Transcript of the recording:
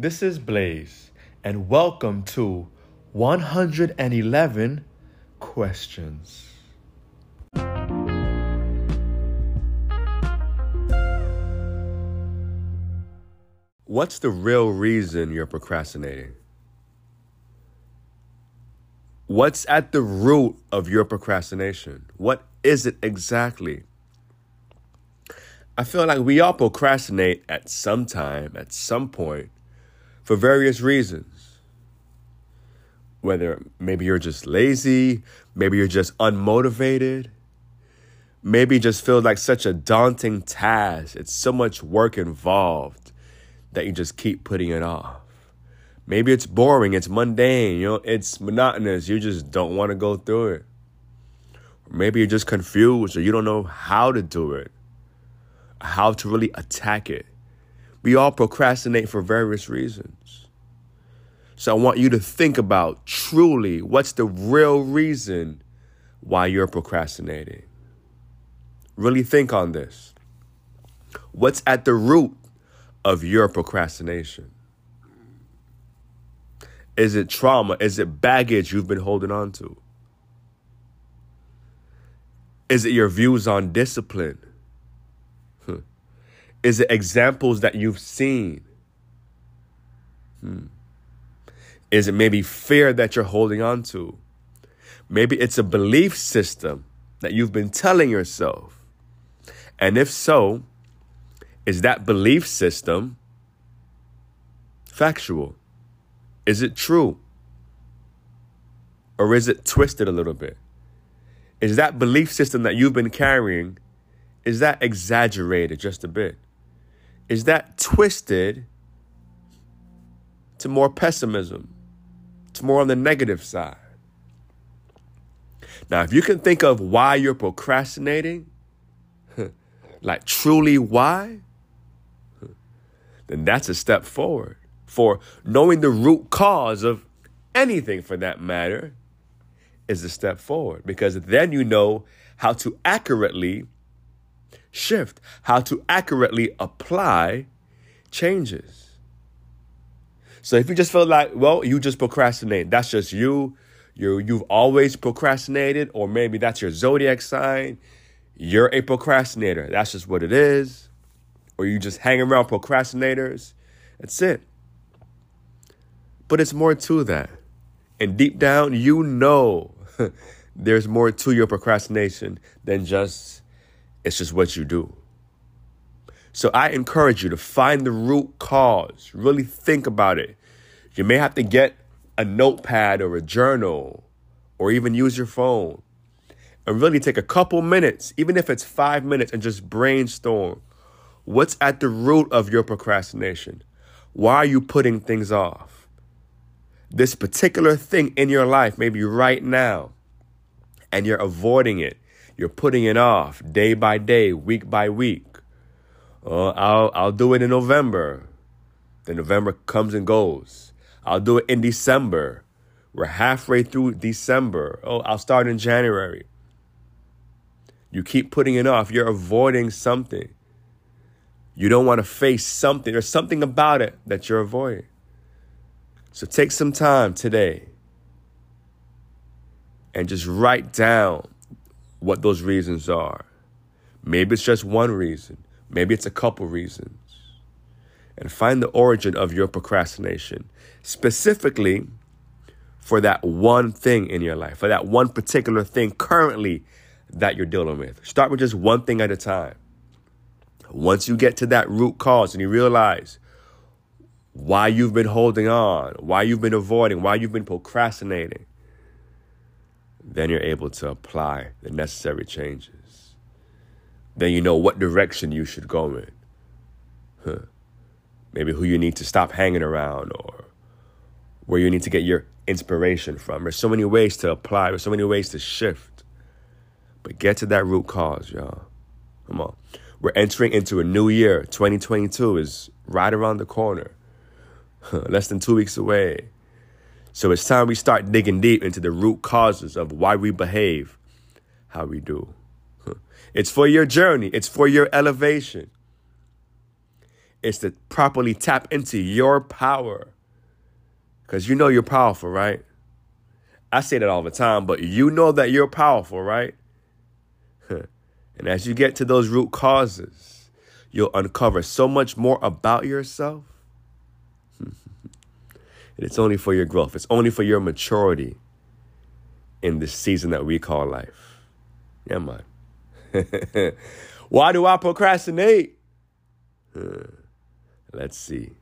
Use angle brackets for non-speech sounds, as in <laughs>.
This is Blaze, and welcome to 111 Questions. What's the real reason you're procrastinating? What's at the root of your procrastination? What is it exactly? I feel like we all procrastinate at some time, at some point, for various reasons. Whether maybe you're just lazy, maybe you're just unmotivated, maybe just feel like such a daunting task. It's so much work involved that you just keep putting it off. Maybe it's boring, it's mundane, you know, it's monotonous. You just don't want to go through it. Or maybe you're just confused or you don't know how to do it, how to really attack it. We all procrastinate for various reasons. So I want you to think about truly what's the real reason why you're procrastinating. Really think on this. What's at the root of your procrastination? Is it trauma? Is it baggage you've been holding on to? Is it your views on discipline? Is it examples that you've seen? Hmm. Is it maybe fear that you're holding on to? Maybe it's a belief system that you've been telling yourself. And if so, is that belief system factual? Is it true? Or is it twisted a little bit? Is that belief system that you've been carrying, is that exaggerated just a bit? Is that twisted to more pessimism, to more on the negative side? Now, if you can think of why you're procrastinating, <laughs> like truly why, then that's a step forward for knowing the root cause of anything for that matter is a step forward because then you know how to accurately shift, how to accurately apply changes. So if you just feel like, well, you just procrastinate, that's just you, you you've always procrastinated, or maybe that's your zodiac sign, you're a procrastinator. That's just what it is. Or you just hang around procrastinators. That's it. But it's more to that. And deep down, you know <laughs> there's more to your procrastination than just it's just what you do. So I encourage you to find the root cause. Really think about it. You may have to get a notepad or a journal or even use your phone and really take a couple minutes, even if it's five minutes, and just brainstorm what's at the root of your procrastination. Why are you putting things off? this particular thing in your life, maybe right now, and you're avoiding it. You're putting it off day by day, week by week. Uh, I'll, I'll do it in November. Then November comes and goes. I'll do it in December. We're halfway through December. Oh, I'll start in January. You keep putting it off. You're avoiding something. You don't want to face something. There's something about it that you're avoiding. So take some time today and just write down what those reasons are. Maybe it's just one reason, maybe it's a couple reasons. And find the origin of your procrastination, specifically for that one thing in your life, for that one particular thing currently that you're dealing with. Start with just one thing at a time. Once you get to that root cause and you realize why you've been holding on, why you've been avoiding, why you've been procrastinating, then you're able to apply the necessary changes. Then you know what direction you should go in. Huh. Maybe who you need to stop hanging around or where you need to get your inspiration from. There's so many ways to apply, there's so many ways to shift. But get to that root cause, y'all. Come on. We're entering into a new year. 2022 is right around the corner. less than two weeks away. So it's time we start digging deep into the root causes of why we behave how we do. <laughs> It's for your journey, it's for your elevation. It's to properly tap into your power. Because you know you're powerful, right? I say that all the time, but you know that you're powerful, right? <laughs> and as you get to those root causes, you'll uncover so much more about yourself. <laughs> and it's only for your growth, it's only for your maturity in this season that we call life. Yeah, man. <laughs> Why do I procrastinate? Let's see.